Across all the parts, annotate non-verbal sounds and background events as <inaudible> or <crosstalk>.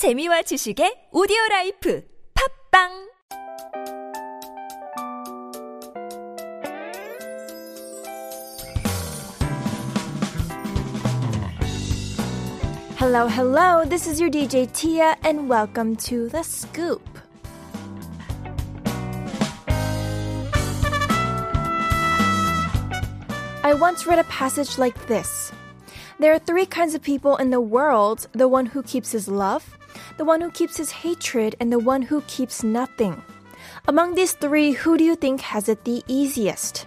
재미와 지식의 오디오 라이프 팝빵 Hello, hello. This is your DJ Tia, and welcome to The Scoop. I once read a passage like this There are three kinds of people in the world the one who keeps his love, the one who keeps his hatred, and the one who keeps nothing. Among these three, who do you think has it the easiest?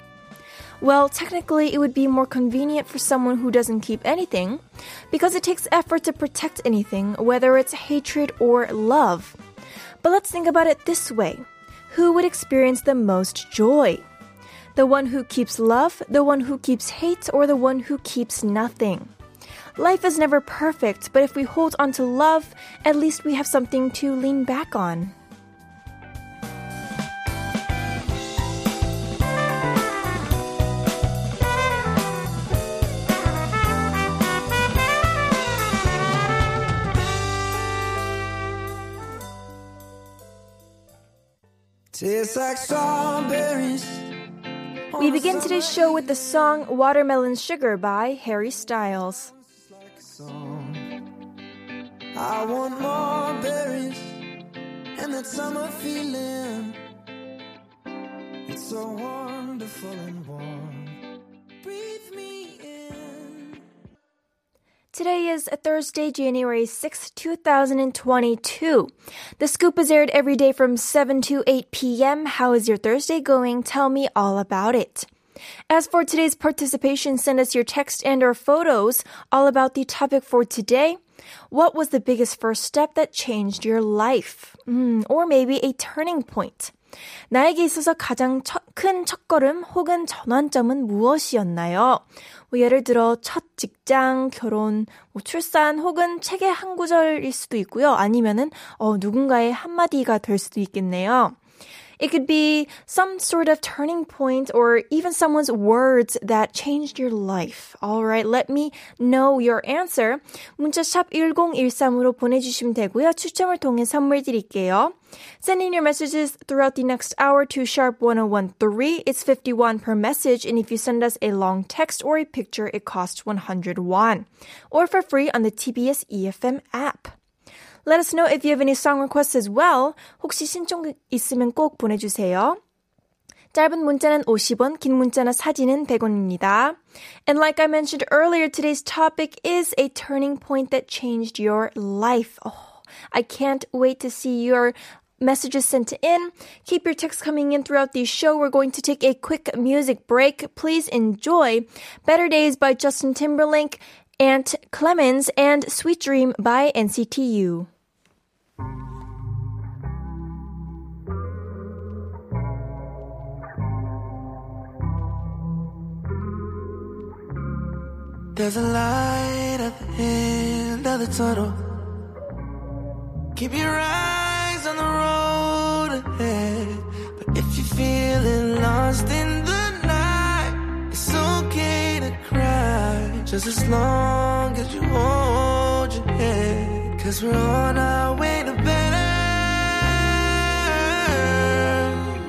Well, technically, it would be more convenient for someone who doesn't keep anything, because it takes effort to protect anything, whether it's hatred or love. But let's think about it this way Who would experience the most joy? The one who keeps love, the one who keeps hate, or the one who keeps nothing? Life is never perfect, but if we hold on to love, at least we have something to lean back on. Tastes like strawberries. We begin today's show with the song Watermelon Sugar by Harry Styles. I want more berries and that summer feeling. It's so wonderful and warm. Breathe me in. Today is Thursday, January 6, 2022. The scoop is aired every day from 7 to 8 p.m. How is your Thursday going? Tell me all about it. As for today's participation, send us your text and or photos all about the topic for today. What was the biggest first step that changed your life? Mm, or maybe a turning point. 나에게 있어서 가장 첫, 큰 첫걸음 혹은 전환점은 무엇이었나요? 뭐 예를 들어 첫 직장, 결혼, 뭐 출산 혹은 책의 한 구절일 수도 있고요. 아니면은 어, 누군가의 한마디가 될 수도 있겠네요. It could be some sort of turning point or even someone's words that changed your life. Alright, let me know your answer. 문자샵 1013으로 보내주시면 되고요. 추첨을 통해 선물 드릴게요. Send in your messages throughout the next hour to sharp 1013. It's 51 per message. And if you send us a long text or a picture, it costs 100 won. Or for free on the TBS EFM app. Let us know if you have any song requests as well. 혹시 신청 있으면 꼭 보내주세요. 짧은 문자는 50원, 긴 문자나 사진은 100원입니다. And like I mentioned earlier, today's topic is a turning point that changed your life. Oh, I can't wait to see your messages sent in. Keep your texts coming in throughout the show. We're going to take a quick music break. Please enjoy Better Days by Justin Timberlake, Ant Clemons, and Sweet Dream by NCTU. There's a light at the end of the tunnel. Keep your eyes on the road ahead. But if you're feeling lost in the night, it's okay to cry. Just as long as you hold your head. Cause we're on our way to better.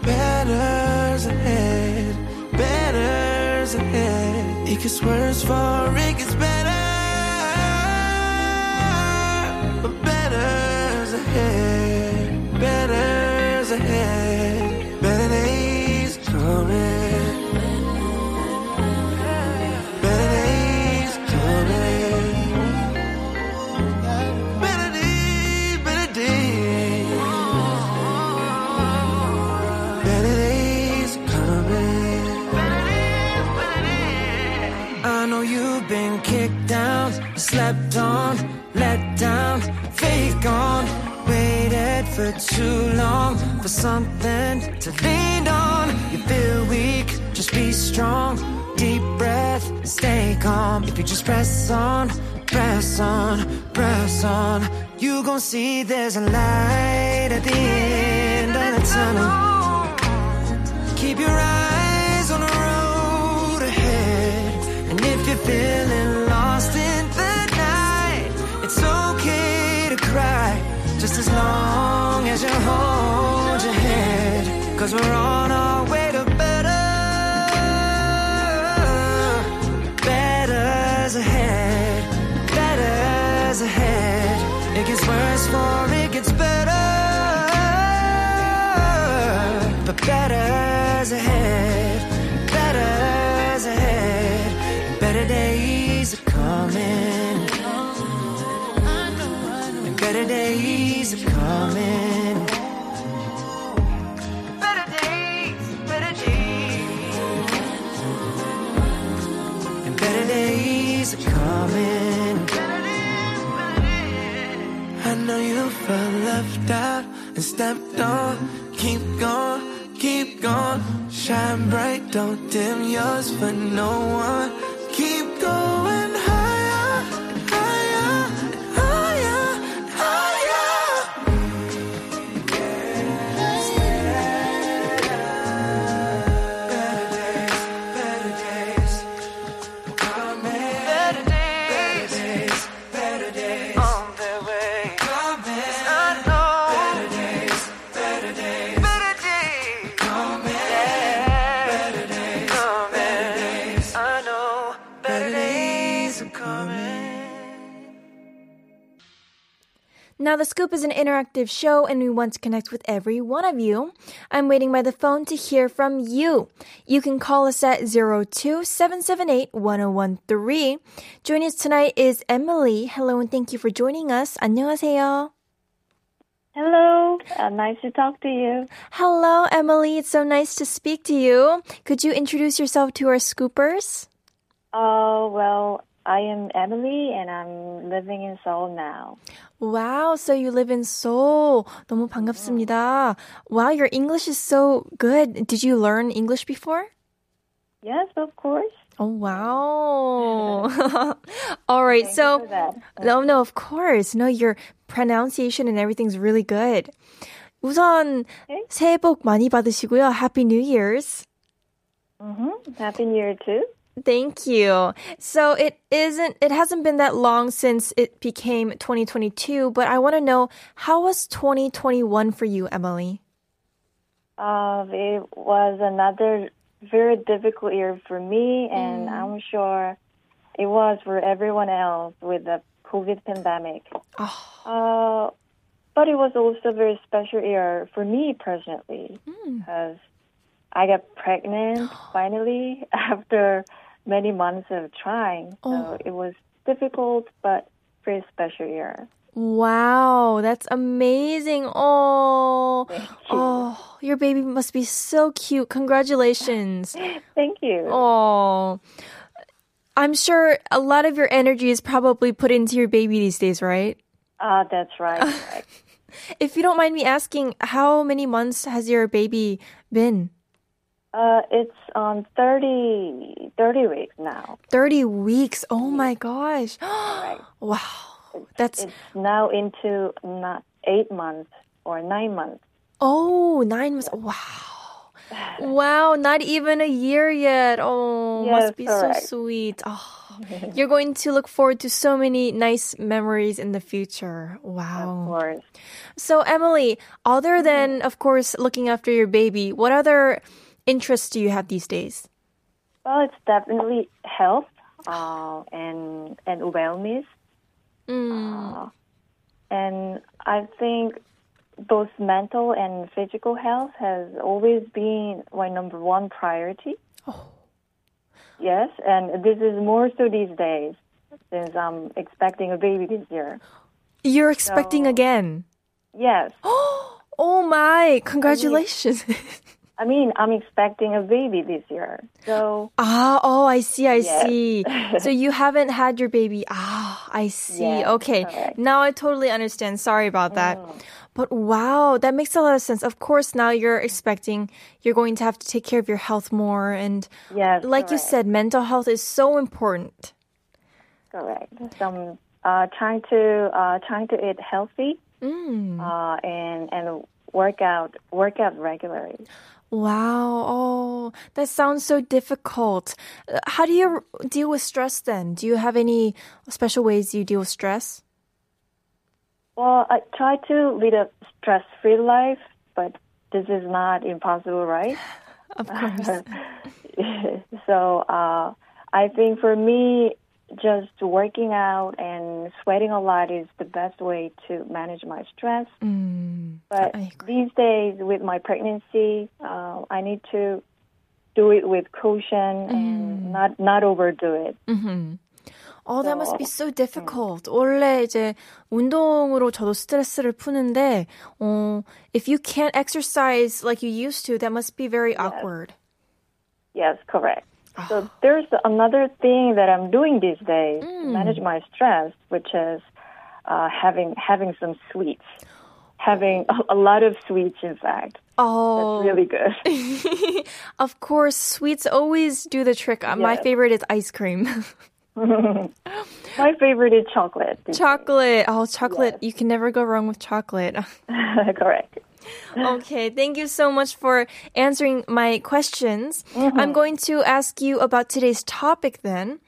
Better's ahead. Better's ahead. Gets worse for it gets better. But better's ahead. Better's ahead. I know you've been kicked down, slept on, let down, fake on. Waited for too long for something to lean on. You feel weak, just be strong. Deep breath, stay calm. If you just press on, press on, press on. You gon' see there's a light at the end of the tunnel. Keep your eyes feeling lost in the night, it's okay to cry. just as long as you hold your head. Cause we're on our way to better. Better's ahead. Better's ahead. It gets worse before it gets better. Coming. And better days are coming. Better days, better days. And better days are coming. I know you felt left out and stepped on. Keep going, keep going. Shine bright, don't dim yours for no one. Now, The Scoop is an interactive show and we want to connect with every one of you. I'm waiting by the phone to hear from you. You can call us at 02-778-1013. Joining us tonight is Emily. Hello and thank you for joining us. 안녕하세요. Hello, uh, nice to talk to you. Hello, Emily. It's so nice to speak to you. Could you introduce yourself to our scoopers? Uh, well, I am Emily and I'm living in Seoul now. Wow, so you live in Seoul. 너무 반갑습니다. Wow, your English is so good. Did you learn English before? Yes, of course. Oh, wow. <laughs> All right, Thank so you for that. no, no, of course. No, your pronunciation and everything's really good. 우선 Okay. 새해 복 많이 받으시고요. Happy New Year's. Mm-hmm. Happy New Year too. Thank you. So it isn't it hasn't been that long since it became 2022, but I want to know how was 2021 for you, Emily? Uh, it was another very difficult year for me, and Mm. I'm sure it was for everyone else with the COVID pandemic. Oh, Uh, but it was also a very special year for me personally Hmm. because I got pregnant <gasps> finally <laughs> after many months of trying. So Oh. it was difficult but very special year. wow, that's amazing. Oh. You. Oh, your baby must be so cute. Congratulations. <laughs> Thank you. Oh. I'm sure a lot of your energy is probably put into your baby these days, right? Ah, that's right. <laughs> right. If you don't mind me asking, how many months has your baby been? Uh, it's on 30, 30 weeks now. 30 weeks. Oh my gosh. <gasps> right. Wow. That's It's now into not eight months or nine months. oh, nine months. Wow. <sighs> Wow, not even a year yet. Oh, must Yes, be so sweet. Oh, <laughs> you're going to look forward to so many nice memories in the future. Of Wow. course. So, Emily, other than, of course, looking after your baby, what other interests do you have these days? Well, it's definitely health uh, and and wellness. Uh, and I think both mental and physical health has always been my number one priority. Yes, and this is more so these days since I'm expecting a baby this year. You're expecting So- again. Yes, <gasps> Oh my, congratulations. <laughs> I mean I'm expecting a baby this year. So ah, oh, I see, I Yes. see. <laughs> so you haven't had your baby. Ah, I see. Yes, okay. correct. Now I totally understand. Sorry about that. But wow, that makes a lot of sense. Of course, now you're expecting you're going to have to take care of your health more. And yes, like you said, mental health is so important. Correct. So I'm uh, trying to uh, trying to eat healthy Mm. uh, and and work out work out regularly. Wow. Oh, that sounds so difficult. Uh, How do you deal with stress then? Do you have any special ways you deal with stress? Well, I try to lead a stress-free life, but this is not impossible, right? <sighs> Of course. <laughs> so uh, I think for me, just working out and sweating a lot is the best way to manage my stress. Mm, But I these days, with my pregnancy, uh, I need to do it with caution and not not overdo it. mhm. Oh, that must be so difficult. 원래 이제 운동으로 저도 스트레스를 푸는데, 어, if you can't exercise like you used to, that must be very awkward. Yes, correct. So there's another thing that I'm doing these days to Mm. manage my stress, which is uh, having having some sweets, having a, a lot of sweets. In fact, Oh, that's really good. <laughs> of course, sweets always do the trick. Uh, My favorite is ice cream. <laughs> <laughs> my favorite is chocolate. chocolate. Oh, chocolate. You can never go wrong with chocolate. correct okay, thank you so much for answering my questions. I'm going to ask you about today's topic then.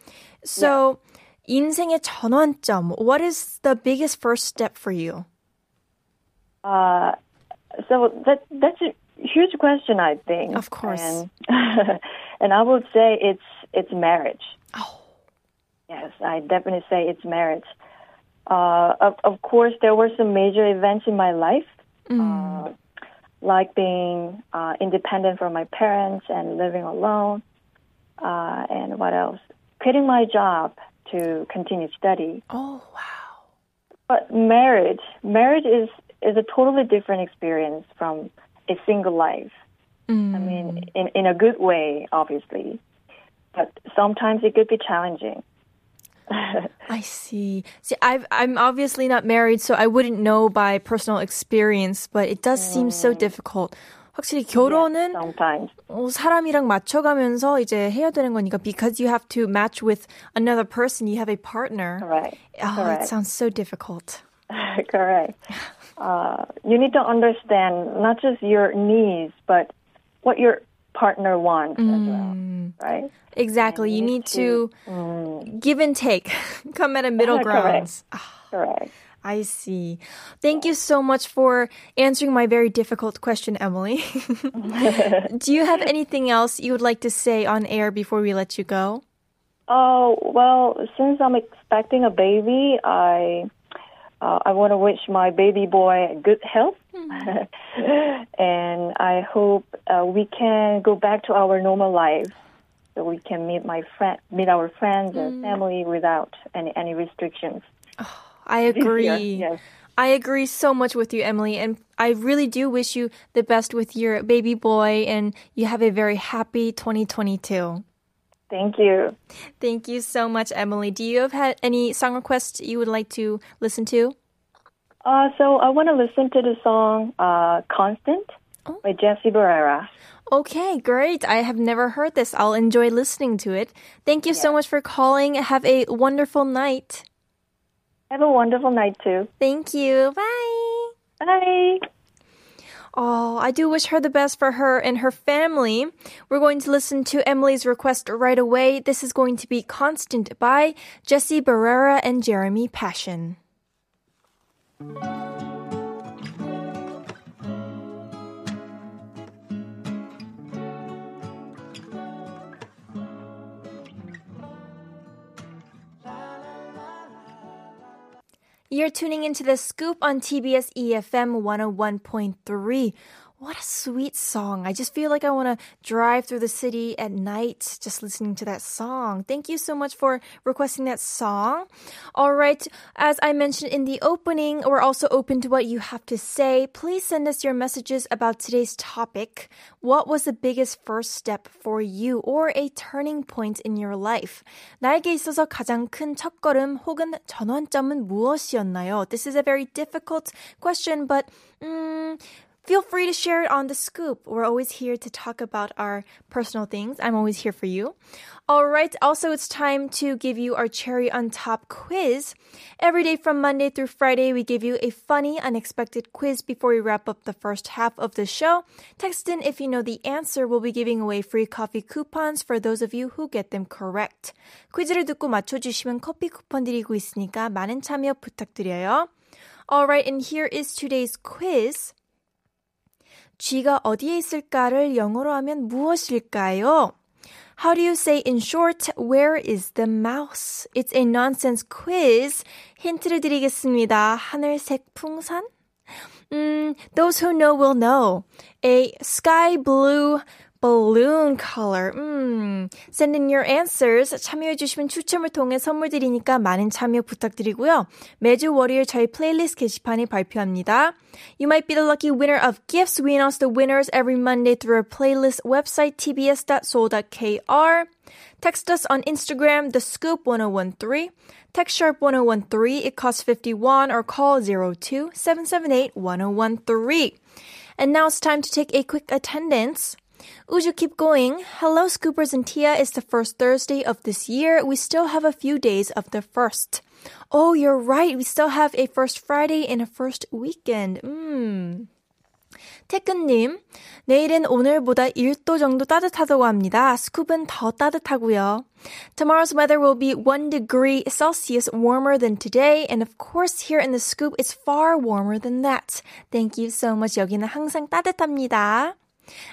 So, 인생의 전환점. What is the biggest first step for you? Uh, so that that's a huge question, I think. Of course. And, <laughs> and I would say it's it's marriage. Oh. Yes, I definitely say it's marriage. Uh, of, of course, there were some major events in my life, uh, like being uh, independent from my parents and living alone. Uh, and what else? Quitting my job to continue study. Oh, wow. But marriage, marriage is is a totally different experience from a single life. I mean, in in a good way, obviously, but sometimes it could be challenging. <laughs> I see. See, I've, I'm obviously not married, so I wouldn't know by personal experience, but it does seem so difficult. 확실히 결혼은 Sometimes, 어, 사람이랑 맞춰가면서 이제 해야 되는 거니까 because you have to match with another person, you have a partner. correct, Oh, it correct, sounds so difficult. <laughs> correct. Uh, you need to understand not just your needs, but what your partner wants as well, right? Exactly. You you need need to give and take. <laughs> Come at a middle <laughs> Correct. ground. Ah, Correct. I see. Thank you so much for answering my very difficult question, Emily. <laughs> Do you have anything else you would like to say on air before we let you go? Oh well, since I'm expecting a baby, I uh, I want to wish my baby boy good health, <laughs> and I hope uh, we can go back to our normal life, so we can meet my friend, meet our friends and family without any any restrictions. <sighs> I agree. yes. I agree so much with you, Emily, and I really do wish you the best with your baby boy and you have a very happy 2022. Thank you. Thank you so much, Emily. Do you have had any song requests you would like to listen to? Uh, so I want to listen to the song uh, "Constant" Oh. by Jesse Barrera. Okay, great. I have never heard this. I'll enjoy listening to it. Thank you so much for calling. Have a wonderful night. Have a wonderful night too. Thank you. Bye. Bye. Oh, I do wish her the best for her and her family. We're going to listen to Emily's request right away. This is going to be Constant by Jesse Barrera and Jeremy Passion. You're tuning into the scoop on TBS EFM 101.3. What a sweet song. I just feel like I want to drive through the city at night just listening to that song. Thank you so much for requesting that song. All right. As I mentioned in the opening, we're also open to what you have to say. Please send us your messages about today's topic. What was the biggest first step for you or a turning point in your life? 나에게 있어서 가장 큰 첫걸음 혹은 전환점은 무엇이었나요? This is a very difficult question, but mm, feel free to share it on the scoop. We're always here to talk about our personal things. I'm always here for you. All right. Also, it's time to give you our cherry on top quiz. Every day from Monday through Friday, we give you a funny, unexpected quiz before we wrap up the first half of the show. Text in if you know the answer. We'll be giving away free coffee coupons for those of you who get them correct. 퀴즈를 듣고 맞춰주시면 커피 쿠폰 드리고 있으니까 많은 참여 부탁드려요. Alright, and here is today's quiz. 쥐가 어디에 있을까를 영어로 하면 무엇일까요? How do you say in short, where is the mouse? It's a nonsense quiz. 힌트를 드리겠습니다. 하늘색 풍선? Mm, those who know will know. A sky blue balloon color. 음, send in your answers. 참여해주시면 추첨을 통해 선물 드리니까 많은 참여 부탁드리고요. 매주 월요일 저희 플레이리스트 게시판에 발표합니다. You might be the lucky winner of gifts. We announce the winners every Monday through our playlist website tbs.seoul.kr. Text us on Instagram, the scoop 1013. Text sharp 1013. It costs 51 or call 02 778 1013. And now it's time to take a quick attendance. Would you keep going? Hello, Scoopers and Tia. It's the first Thursday of this year. We still have a few days of the first. Oh, you're right. We still have a first Friday and a first weekend. 음. 태근님, 내일은 오늘보다 1도 정도 따뜻하다고 합니다. 스쿱은 더 따뜻하고요. Tomorrow's weather will be 1 degree Celsius warmer than today, and of course here in the scoop it's far warmer than that. Thank you so much. 여기는 항상 따뜻합니다.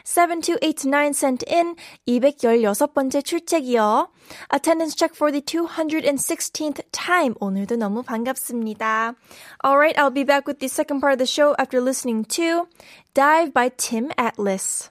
7289 sent in 216번째 출첵이요. Attendance check for the 216th time. 오늘도 너무 반갑습니다. Alright, I'll be back with the second part of the show after listening to Dive by Tim Atlas.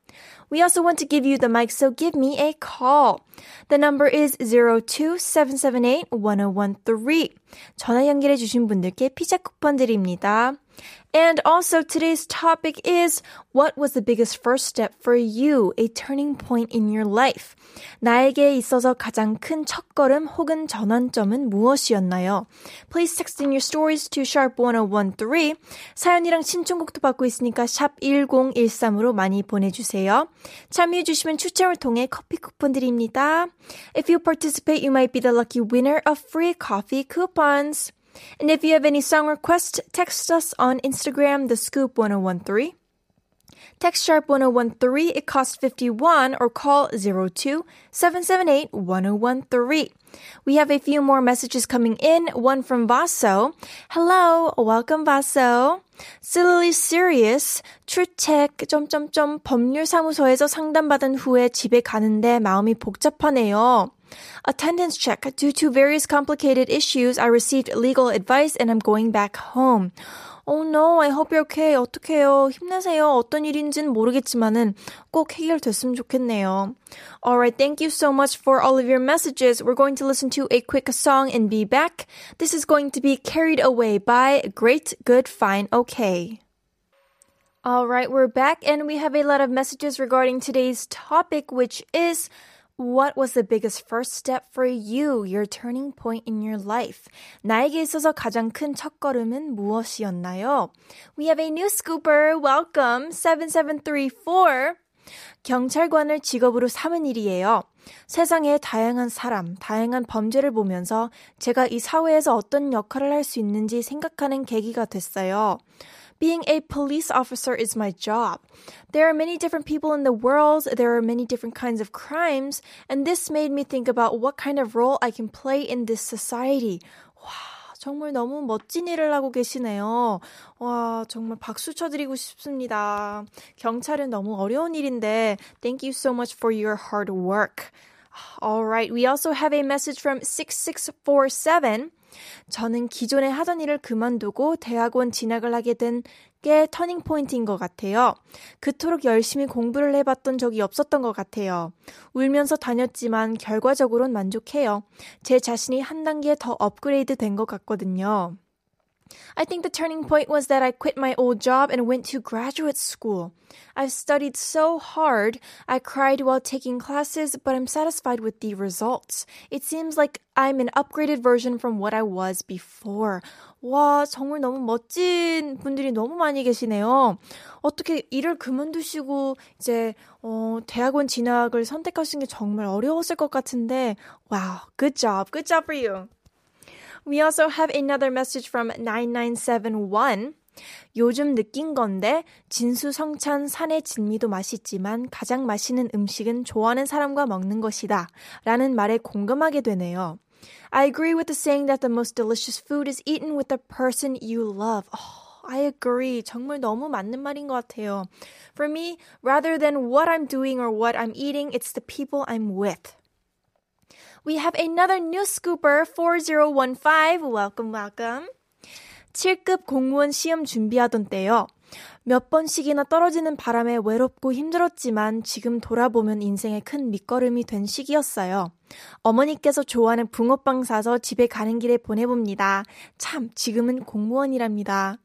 We also want to give you the mic, so give me a call. The number is 02778-1013. 전화 연결해 주신 분들께 피자 쿠폰 드립니다. And also today's topic is what was the biggest first step for you, a turning point in your life? 나에게 있어서 가장 큰 첫걸음 혹은 전환점은 무엇이었나요? Please text in your stories to sharp1013. 사연이랑 신청곡도 받고 있으니까 샵 1013으로 많이 보내주세요. 참여해 주시면 추첨을 통해 커피 쿠폰 드립니다. If you participate, you might be the lucky winner of free coffee coupons. And if you have any song requests, text us on Instagram, the scoop 1013. Text sharp 1013, it costs 51 or call 02 778 1013. We have a few more messages coming in. One from Vaso. Hello, welcome Vaso. Silly serious. 출첵 점점점 법률사무소에서 상담받은 후에 집에 가는데 마음이 복잡하네요. Attendance check. Due to various complicated issues, I received legal advice and I'm going back home. Oh no, I hope you're okay. 어떡해요. 힘내세요. 어떤 일인지는 모르겠지만은 꼭 해결됐으면 좋겠네요. Alright, thank you so much for all of your messages. We're going to listen to a quick song and be back. This is going to be Carried Away by Great, Good, Fine, Okay. Alright, we're back and we have a lot of messages regarding today's topic, which is what was the biggest first step for you, your turning point in your life? 나에게 있어서 가장 큰 첫걸음은 무엇이었나요? We have a new scooper. Welcome. 7734. 경찰관을 직업으로 삼은 일이에요. 세상의 다양한 사람, 다양한 범죄를 보면서 제가 이 사회에서 어떤 역할을 할 수 있는지 생각하는 계기가 됐어요. Being a police officer is my job. There are many different people in the world, there are many different kinds of crimes, and this made me think about what kind of role I can play in this society. 와, 정말 너무 멋진 일을 하고 계시네요. 와, 정말 박수 쳐드리고 싶습니다. 경찰은 너무 어려운 일인데, thank you so much for your hard work. Alright, we also have a message from 6647. 저는 기존에 하던 일을 그만두고 대학원 진학을 하게 된 게 터닝 포인트인 것 같아요. 그토록 열심히 공부를 해봤던 적이 없었던 것 같아요. 울면서 다녔지만 결과적으로는 만족해요. 제 자신이 한 단계 더 업그레이드 된 것 같거든요. I think the turning point was that I quit my old job and went to graduate school. I've studied so hard. I cried while taking classes, but I'm satisfied with the results. It seems like I'm an upgraded version from what I was before. 와, 정말 너무 멋진 분들이 너무 많이 계시네요. 어떻게 일을 그만두시고 이제 어, 대학원 진학을 선택하신 게 정말 어려웠을 것 같은데, wow, good job, good job for you. We also have another message from 9971. 요즘 느낀 건데 진수성찬 산의 진미도 맛있지만 가장 맛있는 음식은 좋아하는 사람과 먹는 것이다. 라는 말에 공감하게 되네요. I agree with the saying that the most delicious food is eaten with the person you love. Oh, I agree. 정말 너무 맞는 말인 것 같아요. For me, rather than what I'm doing or what I'm eating, it's the people I'm with. We have another new scooper, 4015. Welcome, welcome. 7급 공무원 시험 준비하던 때요. 몇 번씩이나 떨어지는 바람에 외롭고 힘들었지만 지금 돌아보면 인생의 큰 밑거름이 된 시기였어요. 어머니께서 좋아하는 붕어빵 사서 집에 가는 길에 보내봅니다. 참, 지금은 공무원이랍니다.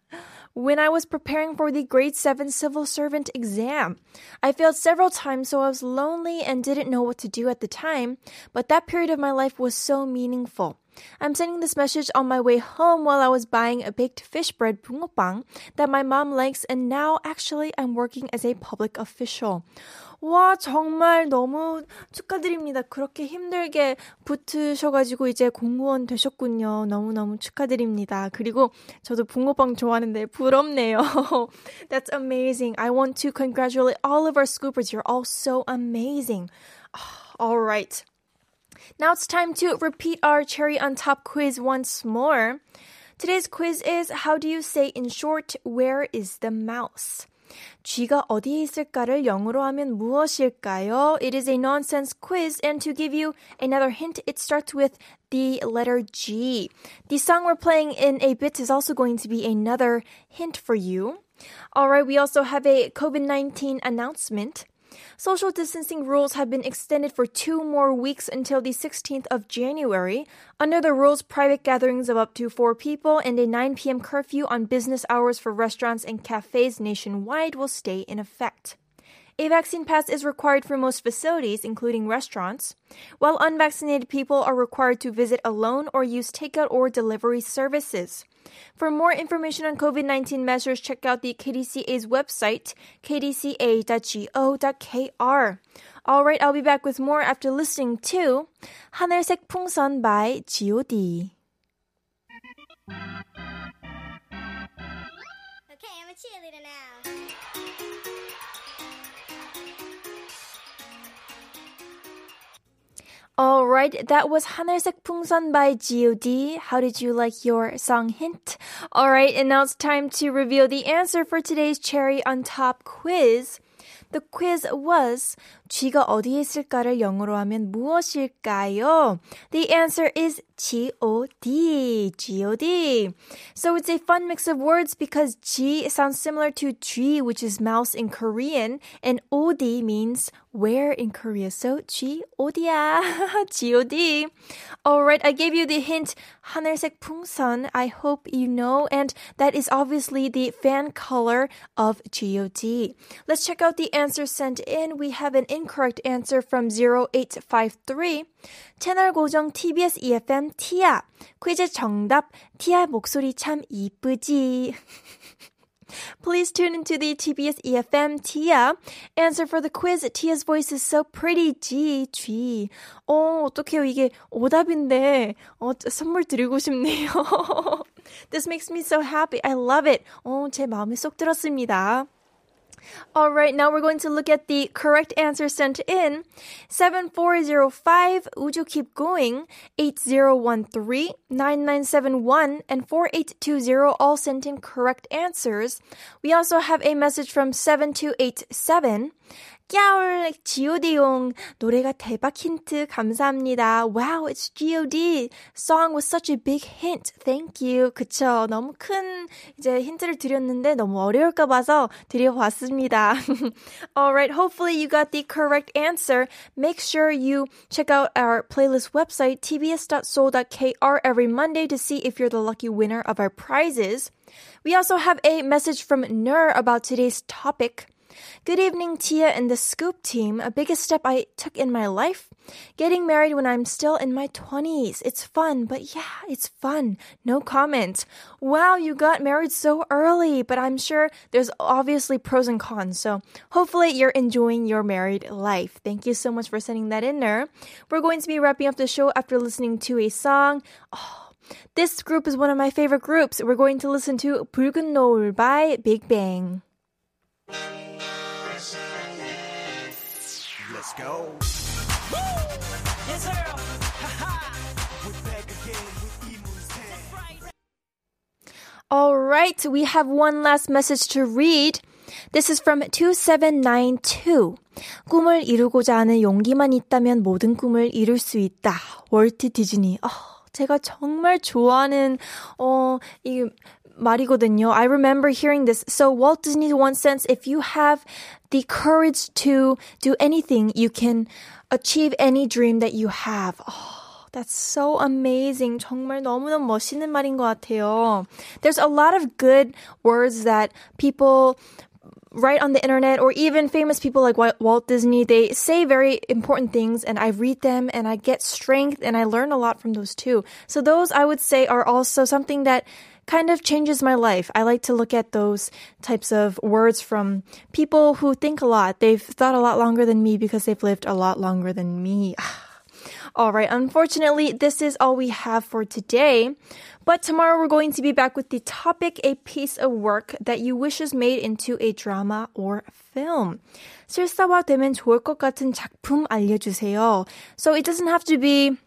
When I was preparing for the grade 7 civil servant exam. I failed several times, so I was lonely and didn't know what to do at the time, but that period of my life was so meaningful. I'm sending this message on my way home while I was buying a baked fish bread bungeoppang that my mom likes, and now actually I'm working as a public official. 와, 정말 너무 축하드립니다. 그렇게 힘들게 붙으셔가지고 이제 공무원 되셨군요. 너무너무 축하드립니다. 그리고 저도 붕어빵 좋아하는데 부럽네요. <laughs> That's amazing. I want to congratulate all of our scoopers. You're all so amazing. <sighs> All right. Now it's time to repeat our cherry on top quiz once more. Today's quiz is How do you say in short, where is the mouse? 쥐가 어디에 있을까를 영어로 하면 무엇일까요? It is a nonsense quiz, and to give you another hint, it starts with the letter G. The song we're playing in a bit is also going to be another hint for you. Alright, we also have a COVID 19 announcement. Social distancing rules have been extended for two more weeks until the 16th of January. Under the rules, private gatherings of up to four people and a 9 p.m. curfew on business hours for restaurants and cafes nationwide will stay in effect. A vaccine pass is required for most facilities, including restaurants, while unvaccinated people are required to visit alone or use takeout or delivery services. For more information on COVID 19 measures, check out the KDCA's website, kdca.go.kr. Alright, I'll be back with more after listening to 하늘색 풍선 by G.O.D. Okay, I'm a cheerleader now. All right, that was 하늘색 풍선 by G.O.D. How did you like your song hint? All right, and now it's time to reveal the answer for today's cherry on top quiz. The quiz was 쥐가 어디에 있을까를 영어로 하면 무엇일까요? The answer is G-O-D. G-O-D. So it's a fun mix of words because G sounds similar to G, which is mouse in Korean, and O-D means where in Korea. So G, 어디야? G-O-D. <laughs> Alright, I gave you the hint. 하늘색 풍선. I hope you know. And that is obviously the fan color of G-O-D. Let's check out the answer sent in. We have an incorrect answer from 0853. 채널 고정 TBS EFM 티아. 퀴즈 정답. 티아 목소리 참 이쁘지. Please tune into the TBS EFM Tia. Answer for the quiz. Tia's voice is so pretty. G, G. 어, 어떡해요. 이게 오답인데, 어, 선물 드리고 싶네요. This makes me so happy. I love it. 어, 제 마음에 쏙 들었습니다. All right, now we're going to look at the correct answer sent in. 7405, would you keep going? 8013, 9971, and 4820 all sent in correct answers. We also have a message from 7287. 깨울 G.O.D용 노래가 대박 힌트 감사합니다. Wow, it's G.O.D. Song was such a big hint. Thank you. 그쵸? 너무 큰 이제 힌트를 드렸는데 너무 어려울까 봐서 드려봤습니다. <laughs> Alright, hopefully you got the correct answer. Make sure you check out our playlist website tbs.seoul.kr every Monday to see if you're the lucky winner of our prizes. We also have a message from Nur about today's topic. Good evening, Tia and the Scoop team. A biggest step I took in my life? Getting married when I'm still in my 20s. It's fun, but yeah, it's fun. No comment. Wow, you got married so early, but I'm sure there's obviously pros and cons. So hopefully you're enjoying your married life. Thank you so much for sending that in there. We're going to be wrapping up the show after listening to a song. Oh, this group is one of my favorite groups. We're going to listen to 붉은 노을 by Big Bang. Let's go. All right, we have one last message to read. This is from 2792. 꿈을 이루고자 하는 용기만 있다면 모든 꿈을 이룰 수 있다. 월트 디즈니. 어, 제가 정말 좋아하는 어, 이 말이거든요. I remember hearing this. So Walt Disney once said, if you have the courage to do anything, you can achieve any dream that you have. Oh, that's so amazing. 정말 너무너무 멋있는 말인 것 같아요. There's a lot of good words that people write on the internet or even famous people like Walt Disney, they say very important things and I read them and I get strength and I learn a lot from those too. So those I would say are also something that kind of changes my life. I like to look at those types of words from people who think a lot. They've thought a lot longer than me because they've lived a lot longer than me. <sighs> All right. Unfortunately, this is all we have for today. But tomorrow we're going to be back with the topic, a piece of work that you wish is made into a drama or film. 실사화되면 좋을 것 같은 작품 알려주세요. So it doesn't have to be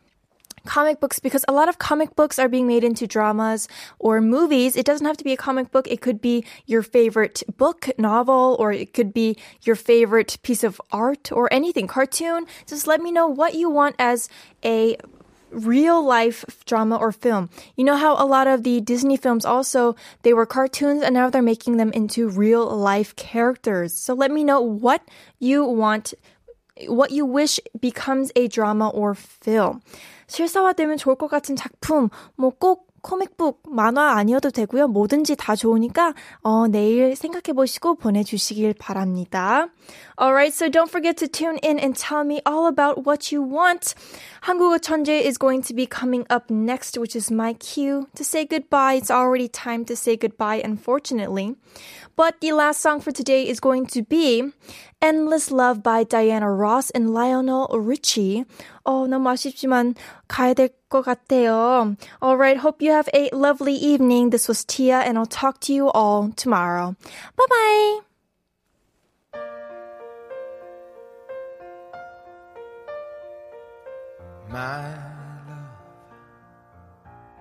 comic books because a lot of comic books are being made into dramas or movies. It doesn't have to be a comic book. It could be your favorite book, novel, or it could be your favorite piece of art or anything, cartoon. Just let me know what you want as a real life drama or film. You know how a lot of the Disney films also they were cartoons and now they're making them into real life characters. So let me know what you want what you wish becomes a drama or film. 실사화되면 좋을 것 같은 작품, 뭐 꼭 코믹북, 만화 아니어도 되고요. 뭐든지 다 좋으니까 어, 내일 생각해 보시고 보내주시길 바랍니다. Alright, so don't forget to tune in and tell me all about what you want. 한국어 천재 is going to be coming up next, which is my cue to say goodbye. It's already time to say goodbye, unfortunately. But the last song for today is going to be Endless Love by Diana Ross and Lionel Richie. 어, 너무 아쉽지만 가야 될 것 같아요. Alright, hope you have a lovely evening. This was Tia and I'll talk to you all tomorrow. Bye bye! My